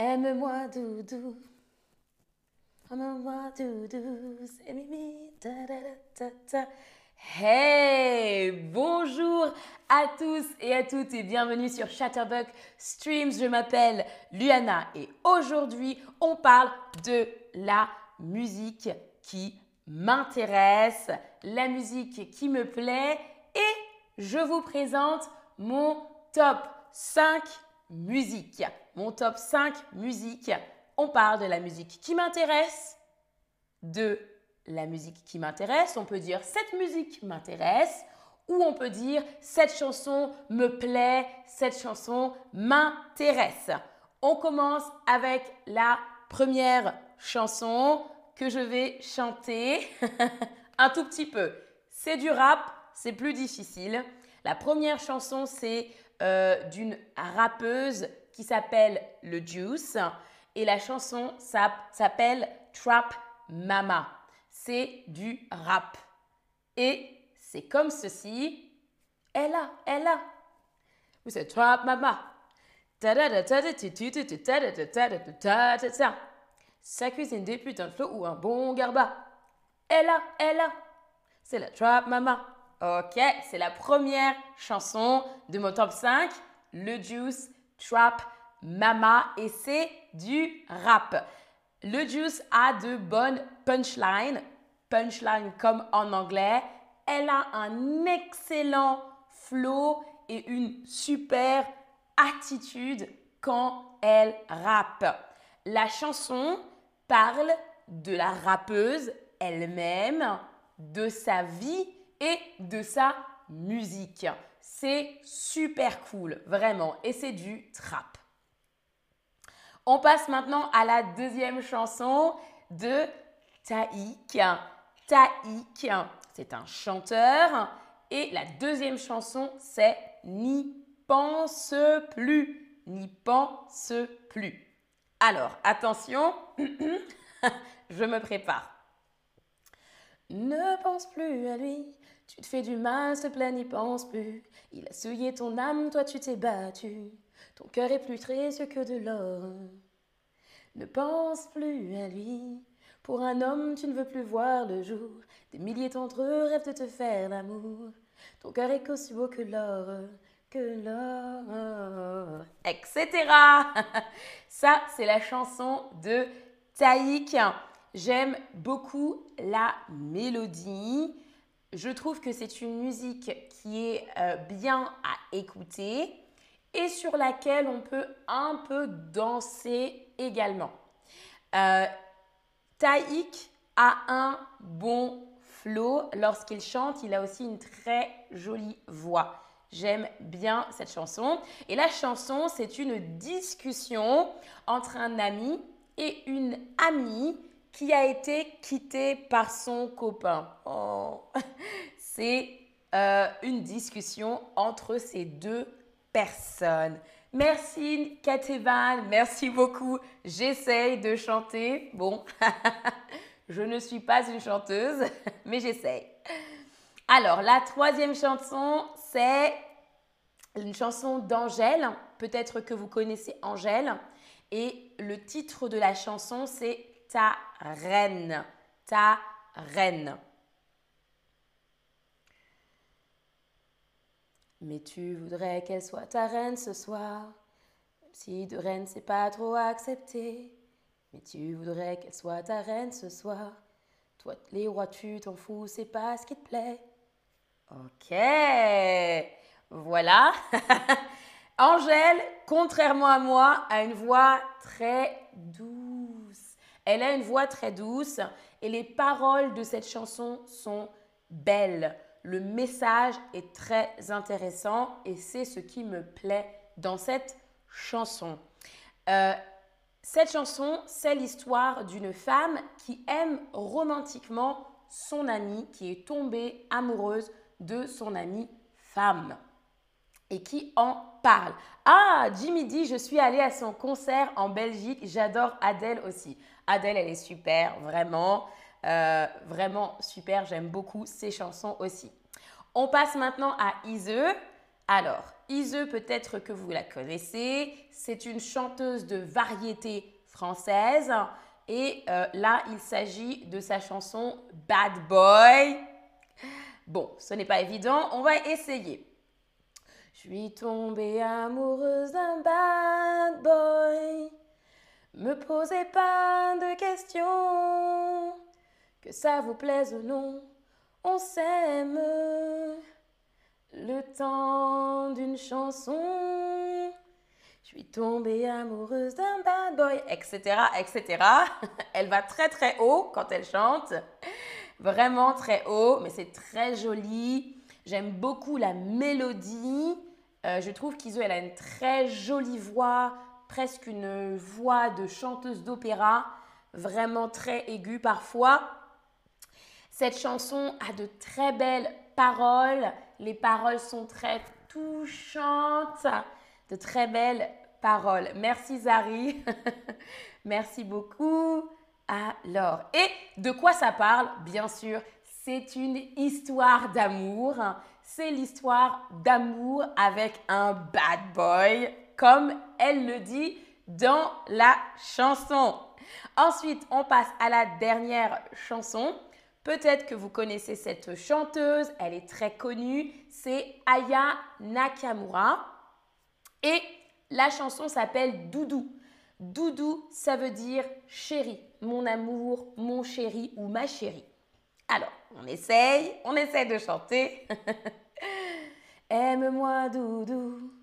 Aime-moi doudou. Aime-moi doudou. C'est mimi. Ta, ta, ta. Hey, bonjour à tous et à toutes et bienvenue sur Chatterbox Streams. Je m'appelle Luana et aujourd'hui on parle de la musique qui m'intéresse, la musique qui me plaît et je vous présente mon top 5 musique. Mon top 5 musique. On parle de la musique qui m'intéresse, de la musique qui m'intéresse. On peut dire cette musique m'intéresse ou on peut dire cette chanson me plaît, cette chanson m'intéresse. On commence avec la première chanson que je vais chanter un tout petit peu. C'est du rap, c'est plus difficile. La première chanson, c'est euh, d'une rappeuse qui s'appelle Le Juice et la chanson s'appelle Trap Mama. C'est du rap. Et c'est comme ceci. Elle a, elle a. C'est Trap Mama. Sa cuisine putains de flow ou un bon garba. Elle a, elle a. C'est la Trap Mama. Ok, c'est la première chanson de mon top 5, Le Juice Trap Mama, et c'est du rap. Le Juice a de bonnes punchlines, punchline comme en anglais. Elle a un excellent flow et une super attitude quand elle rappe. La chanson parle de la rappeuse elle-même, de sa vie et de sa musique. C'est super cool, vraiment. Et c'est du trap. On passe maintenant à la deuxième chanson de Taïk. Taïk, c'est un chanteur. Et la deuxième chanson, c'est N'y pense plus. N'y pense plus. Alors, attention, je me prépare. Ne pense plus à lui, tu te fais du mal, te plaît, n'y pense plus. Il a souillé ton âme, toi tu t'es battu. Ton cœur est plus précieux que de l'or. Ne pense plus à lui. Pour un homme, tu ne veux plus voir le jour. Des milliers d'entre eux rêvent de te faire l'amour. Ton cœur est aussi beau que l'or, que l'or, etc. Ça, c'est la chanson de Taïk. J'aime beaucoup la mélodie. Je trouve que c'est une musique qui est euh, bien à écouter et sur laquelle on peut un peu danser également. Euh, Taïk a un bon flow. Lorsqu'il chante, il a aussi une très jolie voix. J'aime bien cette chanson. Et la chanson, c'est une discussion entre un ami et une amie qui a été quitté par son copain. Oh. C'est euh, une discussion entre ces deux personnes. Merci Katevan, merci beaucoup. J'essaye de chanter. Bon, je ne suis pas une chanteuse, mais j'essaye. Alors, la troisième chanson, c'est une chanson d'Angèle. Peut-être que vous connaissez Angèle. Et le titre de la chanson, c'est ta reine, ta reine. Mais tu voudrais qu'elle soit ta reine ce soir, même si de reine c'est pas trop accepté. Mais tu voudrais qu'elle soit ta reine ce soir. Toi, les rois, tu t'en fous, c'est pas ce qui te plaît. Ok, voilà. Angèle, contrairement à moi, a une voix très douce. Elle a une voix très douce et les paroles de cette chanson sont belles. Le message est très intéressant et c'est ce qui me plaît dans cette chanson. Euh, cette chanson, c'est l'histoire d'une femme qui aime romantiquement son amie, qui est tombée amoureuse de son amie femme et qui en parle. Ah, Jimmy dit, je suis allée à son concert en Belgique, j'adore Adèle aussi. Adèle, elle est super, vraiment, euh, vraiment super. J'aime beaucoup ses chansons aussi. On passe maintenant à Ise. Alors, Ise, peut-être que vous la connaissez. C'est une chanteuse de variété française. Et euh, là, il s'agit de sa chanson Bad Boy. Bon, ce n'est pas évident, on va essayer. Je suis tombée amoureuse d'un bad boy. Me posez pas de questions, que ça vous plaise ou non, on s'aime. Le temps d'une chanson, je suis tombée amoureuse d'un bad boy, etc., etc. Elle va très très haut quand elle chante, vraiment très haut, mais c'est très joli. J'aime beaucoup la mélodie. Euh, je trouve qu'Iso, elle a une très jolie voix, presque une voix de chanteuse d'opéra, vraiment très aiguë parfois. Cette chanson a de très belles paroles. Les paroles sont très touchantes, de très belles paroles. Merci Zari. Merci beaucoup. Alors, et de quoi ça parle? Bien sûr, c'est une histoire d'amour. C'est l'histoire d'amour avec un bad boy, comme elle le dit dans la chanson. Ensuite, on passe à la dernière chanson. Peut-être que vous connaissez cette chanteuse, elle est très connue, c'est Aya Nakamura. Et la chanson s'appelle Doudou. Doudou, ça veut dire chéri, mon amour, mon chéri ou ma chérie. Alors, on essaye, on essaye de chanter. Aime-moi, Doudou.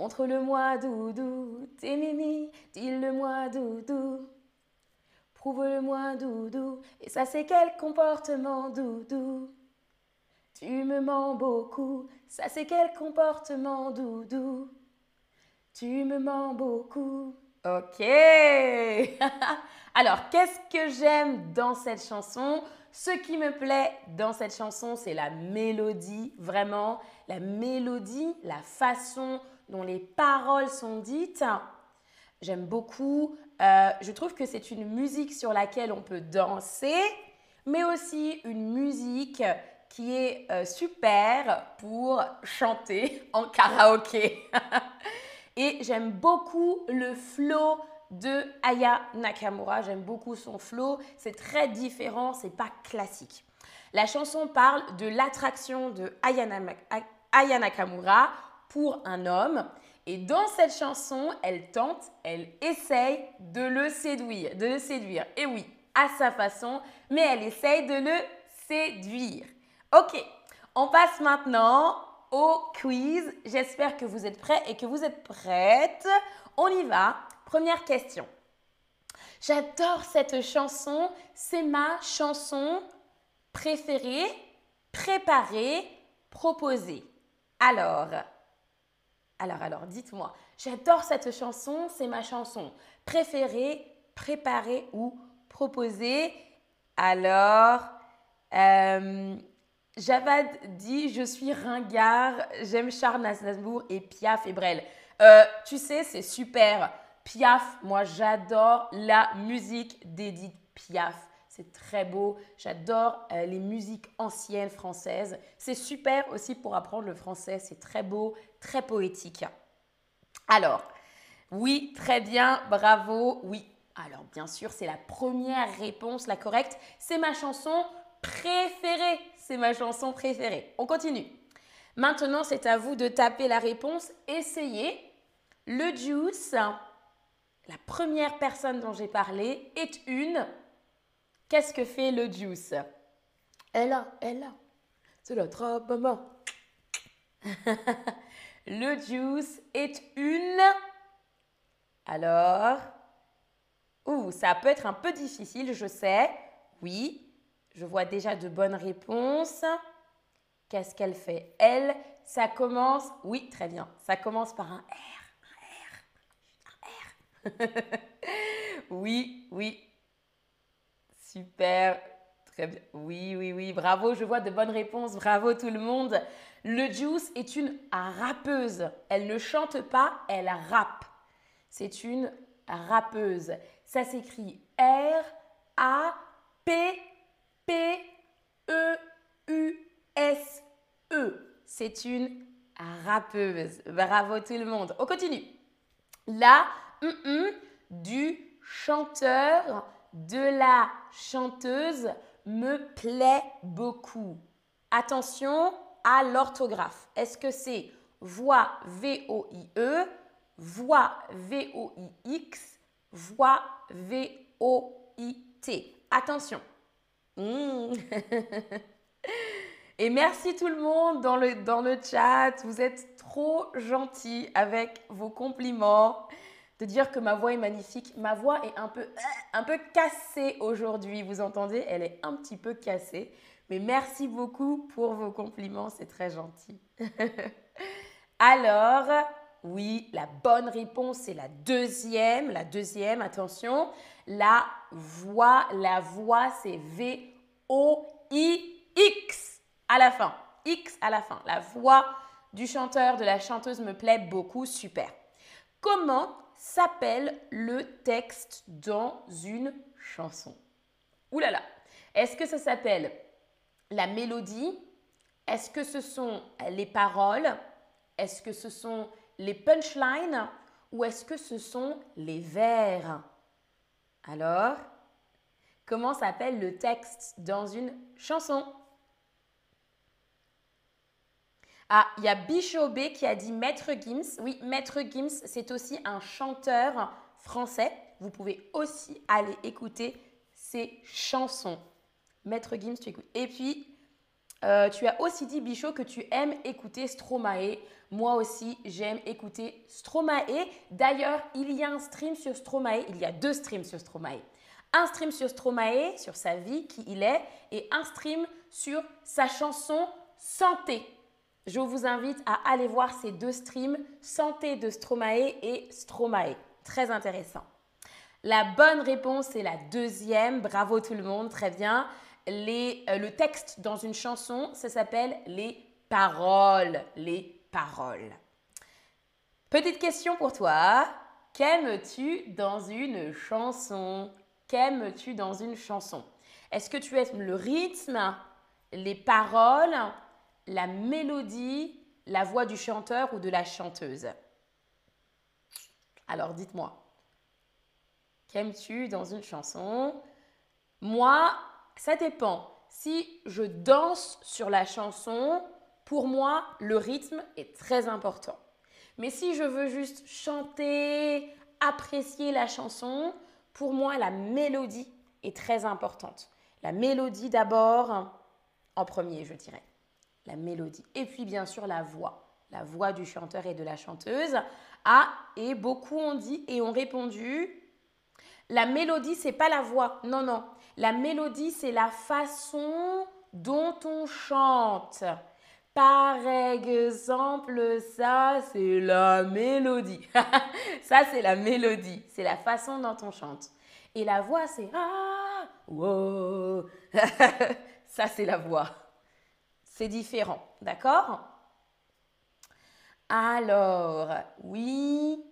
Montre-le-moi, Doudou. T'es mimi, dis-le-moi, Doudou. Prouve-le-moi, Doudou. Et ça, c'est quel comportement, Doudou Tu me mens beaucoup. Ça, c'est quel comportement, Doudou Tu me mens beaucoup. Ok. Alors, qu'est-ce que j'aime dans cette chanson? Ce qui me plaît dans cette chanson, c'est la mélodie, vraiment. La mélodie, la façon dont les paroles sont dites. J'aime beaucoup. Euh, je trouve que c'est une musique sur laquelle on peut danser, mais aussi une musique qui est euh, super pour chanter en karaoké. Et j'aime beaucoup le flow de Aya Nakamura. J'aime beaucoup son flow. C'est très différent, c'est pas classique. La chanson parle de l'attraction de Aya Nakamura pour un homme et dans cette chanson, elle tente, elle essaye de le séduire, de le séduire. Et oui, à sa façon, mais elle essaye de le séduire. Ok, on passe maintenant au quiz. J'espère que vous êtes prêts et que vous êtes prêtes. On y va. Première question. J'adore cette chanson. C'est ma chanson préférée, préparée, proposée. Alors, alors, alors, dites-moi, j'adore cette chanson, c'est ma chanson préférée, préparée ou proposée. Alors, euh, Javad dit Je suis ringard, j'aime Charles Aznavour et Piaf et Brel. Euh, tu sais, c'est super. Piaf, moi j'adore la musique d'Edith Piaf. C'est très beau. J'adore euh, les musiques anciennes françaises. C'est super aussi pour apprendre le français. C'est très beau, très poétique. Alors, oui, très bien, bravo, oui. Alors, bien sûr, c'est la première réponse, la correcte. C'est ma chanson préférée. C'est ma chanson préférée. On continue. Maintenant, c'est à vous de taper la réponse. Essayez. Le juice, la première personne dont j'ai parlé, est une Qu'est-ce que fait le juice? Elle a, elle a. C'est notre maman. le juice est une. Alors. Ouh, ça peut être un peu difficile, je sais. Oui, je vois déjà de bonnes réponses. Qu'est-ce qu'elle fait? Elle, ça commence. Oui, très bien. Ça commence par un R. Un R. Un R. oui, oui, Super, très bien. Oui, oui, oui, bravo, je vois de bonnes réponses. Bravo tout le monde. Le Juice est une rappeuse. Elle ne chante pas, elle rappe. C'est une rappeuse. Ça s'écrit R A P P E U S E. C'est une rappeuse. Bravo tout le monde. On continue. La du chanteur, de la chanteuse me plaît beaucoup. Attention à l'orthographe. Est-ce que c'est voix V-O-I-E, voix V-O-I-X, voix V-O-I-T Attention. Hmm. Et merci tout le monde dans le, chat. Vous êtes trop gentils avec vos compliments. De dire que ma voix est magnifique. Ma voix est un peu cassée aujourd'hui. Vous entendez? Elle est un petit peu cassée. Mais merci beaucoup pour vos compliments. C'est très gentil. Alors, oui, la bonne réponse, c'est la deuxième. La deuxième, attention. La voix, la voix, c'est V-O-I-X à la fin. X à la fin. La voix du chanteur, de la chanteuse me plaît beaucoup. Super. Comment s'appelle le texte dans une chanson? Ouh là là. Est-ce que ça s'appelle la mélodie Est-ce que ce sont les paroles Est-ce que ce sont les punchlines Ou est-ce que ce sont les vers? Alors, comment s'appelle le texte dans une chanson? Ah, il y a Bichobé qui a dit Maître Gims. Oui, Maître Gims, c'est aussi un chanteur français. Vous pouvez aussi aller écouter ses chansons. Maître Gims, tu écoutes. Et puis, euh, tu as aussi dit, Bichot, que tu aimes écouter Stromae. Moi aussi, j'aime écouter Stromae. D'ailleurs, il y a un stream sur Stromae. Il y a deux streams sur Stromae. Un stream sur Stromae, sur sa vie, qui il est, et un stream sur sa chanson Santé. Je vous invite à aller voir ces deux streams, Santé de Stromae et Stromae. Très intéressant. La bonne réponse est la deuxième. Bravo tout le monde, très bien. Euh, le texte dans une chanson, ça s'appelle les paroles. Les paroles. Petite question pour toi. Qu'aimes-tu dans une chanson? Qu'aimes-tu dans une chanson? Est-ce que tu aimes le rythme, les paroles la mélodie, la voix du chanteur ou de la chanteuse? Alors dites-moi, qu'aimes-tu dans une chanson? Moi, ça dépend. Si je danse sur la chanson, pour moi, le rythme est très important. Mais si je veux juste chanter, apprécier la chanson, pour moi, la mélodie est très importante. La mélodie d'abord, en premier, je dirais la mélodie. Et puis bien sûr la voix, la voix du chanteur et de la chanteuse. Ah, et beaucoup ont dit et ont répondu, la mélodie, c'est pas la voix. Non, non. La mélodie, c'est la façon dont on chante. Par exemple, ça, c'est la mélodie. ça, c'est la mélodie. C'est la façon dont on chante. Et la voix, c'est ah, wow. ça, c'est la voix. C'est différent, d'accord? Alors, oui,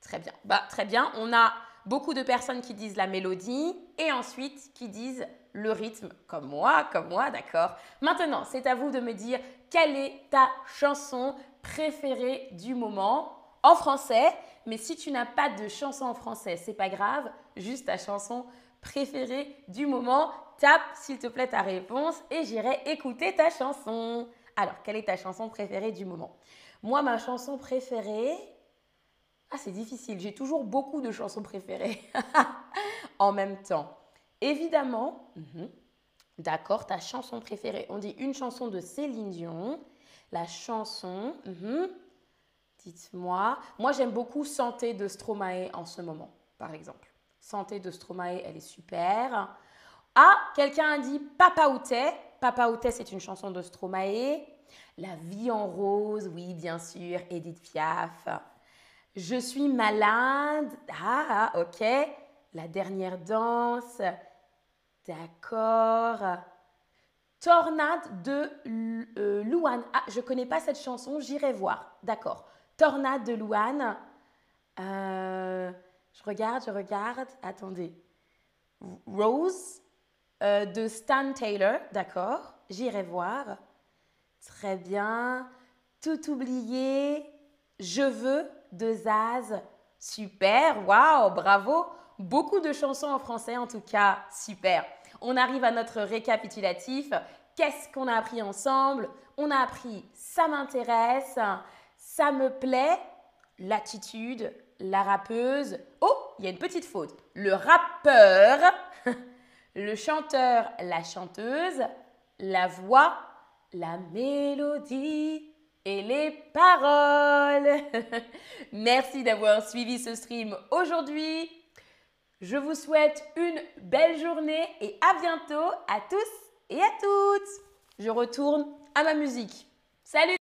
très bien. Bah, très bien, on a beaucoup de personnes qui disent la mélodie et ensuite qui disent le rythme, comme moi, comme moi, d'accord Maintenant, c'est à vous de me dire quelle est ta chanson préférée du moment en français. Mais si tu n'as pas de chanson en français, c'est pas grave, juste ta chanson préférée du moment tape s'il te plaît ta réponse et j'irai écouter ta chanson. Alors, quelle est ta chanson préférée du moment? Moi, ma chanson préférée... Ah, c'est difficile, j'ai toujours beaucoup de chansons préférées en même temps. Évidemment, mhm, d'accord, ta chanson préférée. On dit une chanson de Céline Dion. La chanson, mhm, dites-moi. Moi, j'aime beaucoup Santé de Stromae en ce moment, par exemple. Santé de Stromae, elle est super. Ah, quelqu'un a dit Papa Outé. Papa Outé, c'est une chanson de Stromae. La vie en rose, oui, bien sûr, Edith Piaf. Je suis malade. Ah, ok. La dernière danse. D'accord. Tornade de euh, Louane. Ah, je connais pas cette chanson, j'irai voir. D'accord. Tornade de Louane. Euh, je regarde, je regarde. Attendez. Rose. Euh, de Stan Taylor, d'accord, j'irai voir. Très bien. Tout oublié, Je veux de Zaz. Super, waouh, bravo. Beaucoup de chansons en français en tout cas, super. On arrive à notre récapitulatif. Qu'est-ce qu'on a appris ensemble? On a appris ça m'intéresse, ça me plaît, l'attitude, la rappeuse. Oh, il y a une petite faute. Le rappeur, le chanteur, la chanteuse, la voix, la mélodie et les paroles. Merci d'avoir suivi ce stream aujourd'hui. Je vous souhaite une belle journée et à bientôt à tous et à toutes. Je retourne à ma musique. Salut